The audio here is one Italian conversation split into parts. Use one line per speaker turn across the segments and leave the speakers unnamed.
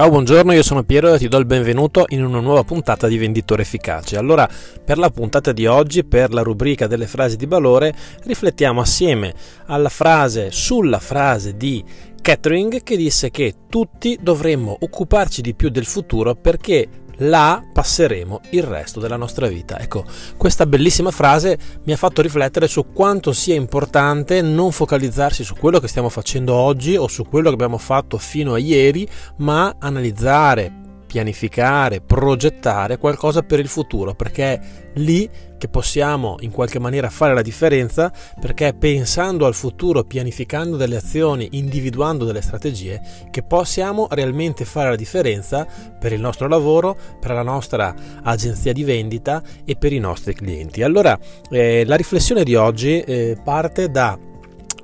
Ciao, buongiorno, io sono Piero e ti do il benvenuto in una nuova puntata di Venditore Efficace. Allora, per la puntata di oggi, per la rubrica delle frasi di valore, riflettiamo assieme alla frase, sulla frase di Catherine che disse che tutti dovremmo occuparci di più del futuro perché là passeremo il resto della nostra vita. Ecco, questa bellissima frase mi ha fatto riflettere su quanto sia importante non focalizzarsi su quello che stiamo facendo oggi o su quello che abbiamo fatto fino a ieri, ma analizzare, pianificare, progettare qualcosa per il futuro, perché è lì che possiamo in qualche maniera fare la differenza, perché pensando al futuro, pianificando delle azioni, individuando delle strategie, che possiamo realmente fare la differenza per il nostro lavoro, per la nostra agenzia di vendita e per i nostri clienti. Allora, eh, la riflessione di oggi eh, parte da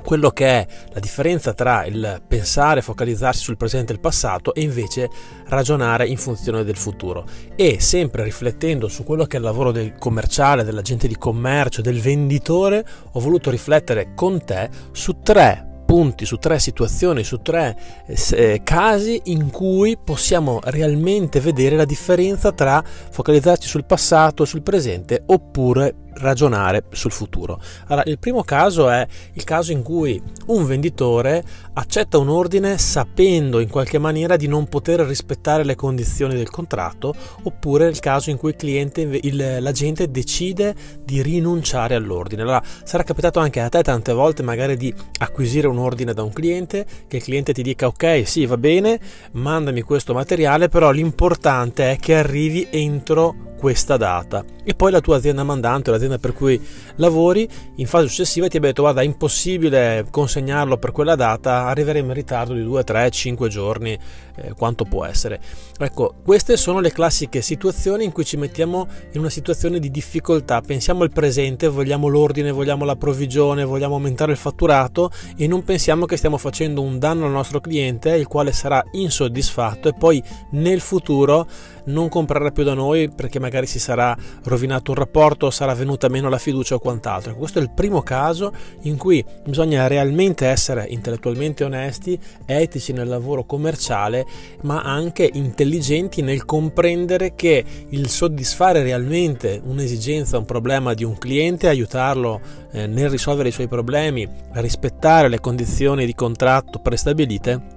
quello che è la differenza tra il pensare, focalizzarsi sul presente e il passato e invece ragionare in funzione del futuro. E sempre riflettendo su quello che è il lavoro del commerciale, dell'agente di commercio, del venditore, ho voluto riflettere con te su tre punti, su tre situazioni, su tre eh, casi in cui possiamo realmente vedere la differenza tra focalizzarci sul passato e sul presente oppure ragionare sul futuro. Allora, il primo caso è il caso in cui un venditore accetta un ordine sapendo in qualche maniera di non poter rispettare le condizioni del contratto, oppure il caso in cui il cliente, il, l'agente decide di rinunciare all'ordine. Allora, sarà capitato anche a te tante volte magari di acquisire un ordine da un cliente, che il cliente ti dica ok, sì, va bene, mandami questo materiale, però l'importante è che arrivi entro questa data e poi la tua azienda mandante o l'azienda per cui lavori in fase successiva ti abbia detto guarda è impossibile consegnarlo per quella data arriveremo in ritardo di 2, 3, 5 giorni eh, quanto può essere. Ecco queste sono le classiche situazioni in cui ci mettiamo in una situazione di difficoltà. Pensiamo al presente vogliamo l'ordine vogliamo la provvigione vogliamo aumentare il fatturato e non pensiamo che stiamo facendo un danno al nostro cliente il quale sarà insoddisfatto e poi nel futuro non comprerà più da noi perché magari si sarà rovinato un rapporto, sarà venuta meno la fiducia o quant'altro. Questo è il primo caso in cui bisogna realmente essere intellettualmente onesti, etici nel lavoro commerciale, ma anche intelligenti nel comprendere che il soddisfare realmente un'esigenza, un problema di un cliente, aiutarlo eh, nel risolvere i suoi problemi, rispettare le condizioni di contratto prestabilite,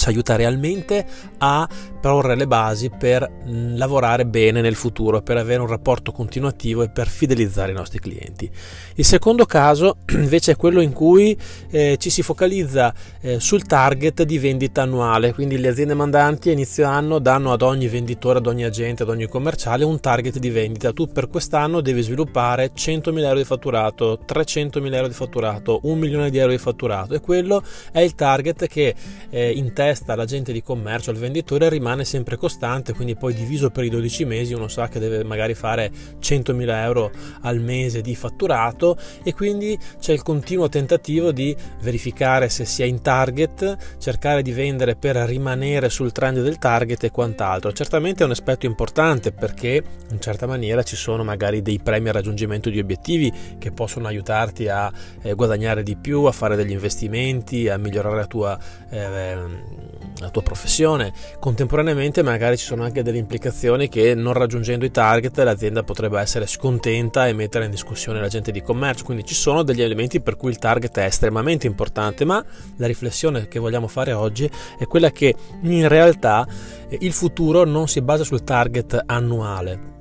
ci aiuta realmente a porre le basi per mm, lavorare bene nel futuro, per avere un rapporto continuativo e per fidelizzare i nostri clienti. Il secondo caso invece è quello in cui eh, ci si focalizza eh, sul target di vendita annuale, quindi le aziende mandanti a inizio anno danno ad ogni venditore, ad ogni agente, ad ogni commerciale un target di vendita. Tu per quest'anno devi sviluppare 100.000 euro di fatturato, 300.000 euro di fatturato, un milione di euro di fatturato e quello è il target che eh, in testa l'agente di commercio, il venditore rimane sempre costante, quindi poi diviso per i 12 mesi uno sa che deve magari fare 100.000 euro al mese di fatturato e quindi c'è il continuo tentativo di verificare se si è in target, cercare di vendere per rimanere sul trend del target e quant'altro. Certamente è un aspetto importante perché in certa maniera ci sono magari dei premi al raggiungimento di obiettivi che possono aiutarti a eh, guadagnare di più, a fare degli investimenti, a migliorare la tua, eh, la tua professione. Contemporaneamente magari ci sono anche delle implicazioni che non raggiungendo i target l'azienda potrebbe essere scontenta e mettere in discussione l'agente di commercio, quindi ci sono degli elementi per cui il target è estremamente importante, ma la riflessione che vogliamo fare oggi è quella che in realtà il futuro non si basa sul target annuale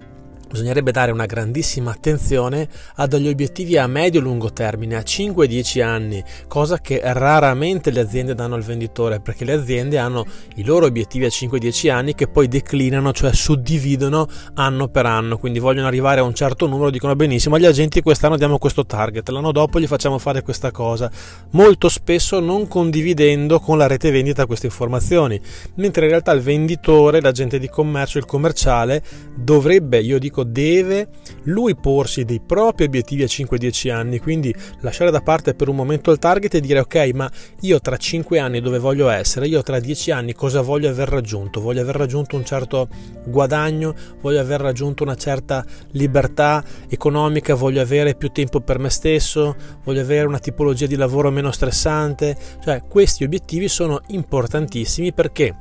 Bisognerebbe dare una grandissima attenzione a degli obiettivi a medio-lungo termine, a 5-10 anni, cosa che raramente le aziende danno al venditore, perché le aziende hanno i loro obiettivi a 5-10 anni che poi declinano, cioè suddividono anno per anno, quindi vogliono arrivare a un certo numero, dicono benissimo agli agenti quest'anno diamo questo target, l'anno dopo gli facciamo fare questa cosa, molto spesso non condividendo con la rete vendita queste informazioni, mentre in realtà il venditore, l'agente di commercio, il commerciale dovrebbe, io dico dico deve lui porsi dei propri obiettivi a 5-10 anni, quindi lasciare da parte per un momento il target e dire ok, ma io tra 5 anni dove voglio essere, io tra 10 anni cosa voglio aver raggiunto? Voglio aver raggiunto un certo guadagno, voglio aver raggiunto una certa libertà economica, voglio avere più tempo per me stesso, voglio avere una tipologia di lavoro meno stressante, cioè questi obiettivi sono importantissimi perché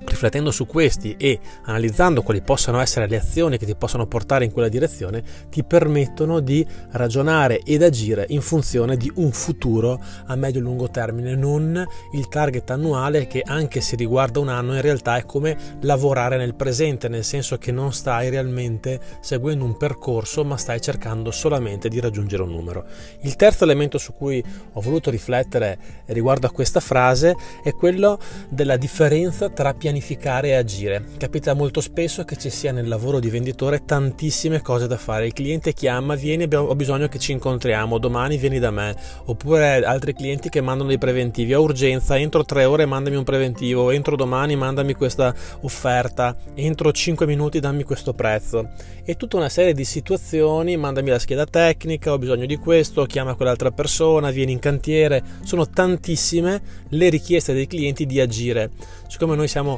riflettendo su questi e analizzando quali possano essere le azioni che ti possono portare in quella direzione, ti permettono di ragionare ed agire in funzione di un futuro a medio e lungo termine, non il target annuale che anche se riguarda un anno in realtà è come lavorare nel presente, nel senso che non stai realmente seguendo un percorso, ma stai cercando solamente di raggiungere un numero. Il terzo elemento su cui ho voluto riflettere riguardo a questa frase è quello della differenza tra pianificazione pianificare e agire. Capita molto spesso che ci sia nel lavoro di venditore tantissime cose da fare. Il cliente chiama, vieni, ho bisogno che ci incontriamo, domani vieni da me. Oppure altri clienti che mandano dei preventivi, ho urgenza, entro tre ore mandami un preventivo, entro domani mandami questa offerta, entro cinque minuti dammi questo prezzo. E tutta una serie di situazioni, mandami la scheda tecnica, ho bisogno di questo, chiama quell'altra persona, vieni in cantiere. Sono tantissime le richieste dei clienti di agire. Siccome noi siamo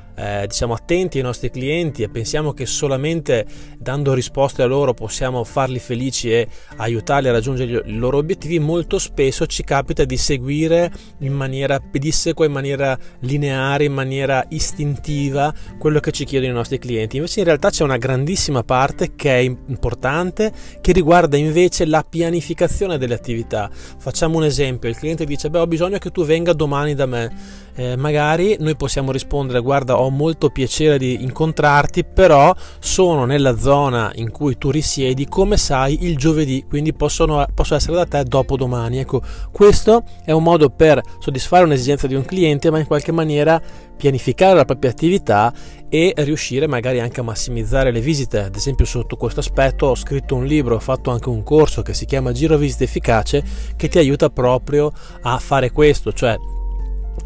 eh, diciamo attenti ai nostri clienti e pensiamo che solamente dando risposte a loro possiamo farli felici e aiutarli a raggiungere i loro obiettivi, molto spesso ci capita di seguire in maniera pedissequa, in maniera lineare, in maniera istintiva quello che ci chiedono i nostri clienti. Invece in realtà c'è una grandissima parte che è importante che riguarda invece la pianificazione delle attività. Facciamo un esempio, il cliente dice "Beh, ho bisogno che tu venga domani da me". Eh, magari noi possiamo rispondere "Guarda, ho molto piacere di incontrarti, però sono nella zona in cui tu risiedi, come sai, il giovedì, quindi possono, posso essere da te dopo domani. Ecco, questo è un modo per soddisfare un'esigenza di un cliente, ma in qualche maniera pianificare la propria attività e riuscire magari anche a massimizzare le visite. Ad esempio, sotto questo aspetto ho scritto un libro, ho fatto anche un corso che si chiama Giro Visite Efficace che ti aiuta proprio a fare questo, cioè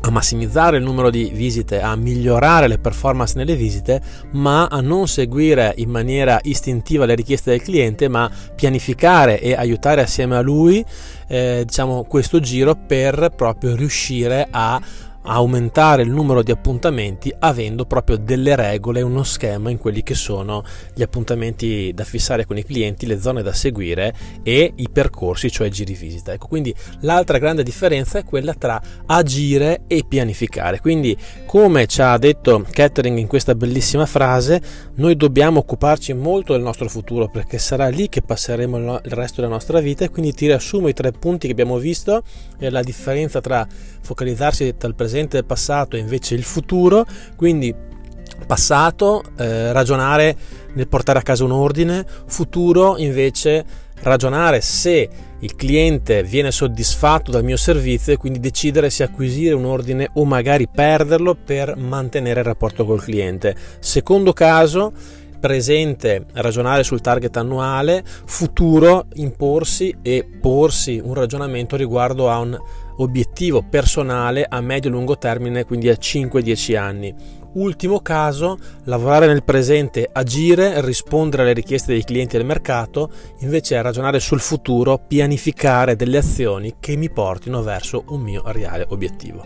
a massimizzare il numero di visite, a migliorare le performance nelle visite, ma a non seguire in maniera istintiva le richieste del cliente, ma pianificare e aiutare assieme a lui eh, diciamo, questo giro per proprio riuscire a aumentare il numero di appuntamenti avendo proprio delle regole, uno schema in quelli che sono gli appuntamenti da fissare con i clienti, le zone da seguire e i percorsi, cioè giri visita. Ecco, quindi l'altra grande differenza è quella tra agire e pianificare. Quindi, come ci ha detto Catering in questa bellissima frase, noi dobbiamo occuparci molto del nostro futuro perché sarà lì che passeremo il resto della nostra vita e quindi ti riassumo i tre punti che abbiamo visto la differenza tra focalizzarsi dal presente il passato e invece il futuro, quindi passato, eh, ragionare nel portare a casa un ordine, futuro invece ragionare se il cliente viene soddisfatto dal mio servizio e quindi decidere se acquisire un ordine o magari perderlo per mantenere il rapporto col cliente. Secondo caso, presente ragionare sul target annuale, futuro imporsi e porsi un ragionamento riguardo a un obiettivo personale a medio-lungo termine, quindi a 5-10 anni. Ultimo caso, lavorare nel presente, agire, rispondere alle richieste dei clienti del mercato, invece ragionare sul futuro, pianificare delle azioni che mi portino verso un mio reale obiettivo.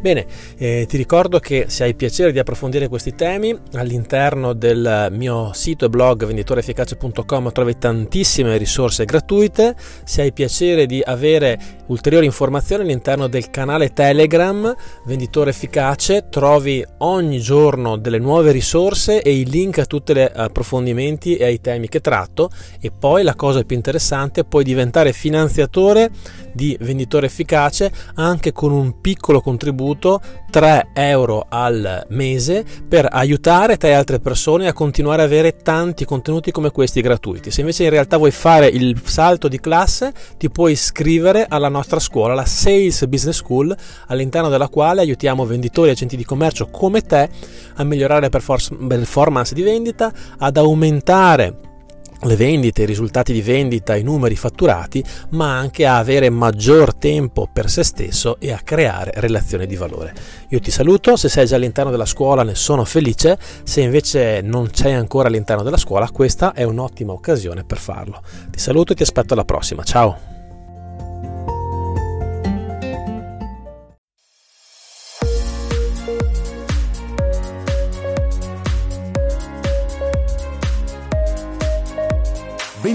Bene, eh, ti ricordo che se hai piacere di approfondire questi temi, all'interno del mio sito e blog venditoreefficace.com trovi tantissime risorse gratuite. Se hai piacere di avere ulteriori informazioni all'interno del canale Telegram Venditore Efficace, trovi ogni giorno delle nuove risorse e i link a tutti gli approfondimenti e ai temi che tratto. E poi la cosa più interessante, puoi diventare finanziatore di Venditore Efficace anche con un piccolo contributo 3 euro al mese per aiutare te e altre persone a continuare ad avere tanti contenuti come questi gratuiti. Se invece in realtà vuoi fare il salto di classe, ti puoi iscrivere alla nostra scuola, la Sales Business School, all'interno della quale aiutiamo venditori e agenti di commercio come te a migliorare performance di vendita, ad aumentare le vendite, i risultati di vendita, i numeri fatturati, ma anche a avere maggior tempo per se stesso e a creare relazioni di valore. Io ti saluto, se sei già all'interno della scuola ne sono felice, se invece non sei ancora all'interno della scuola questa è un'ottima occasione per farlo. Ti saluto e ti aspetto alla prossima, ciao!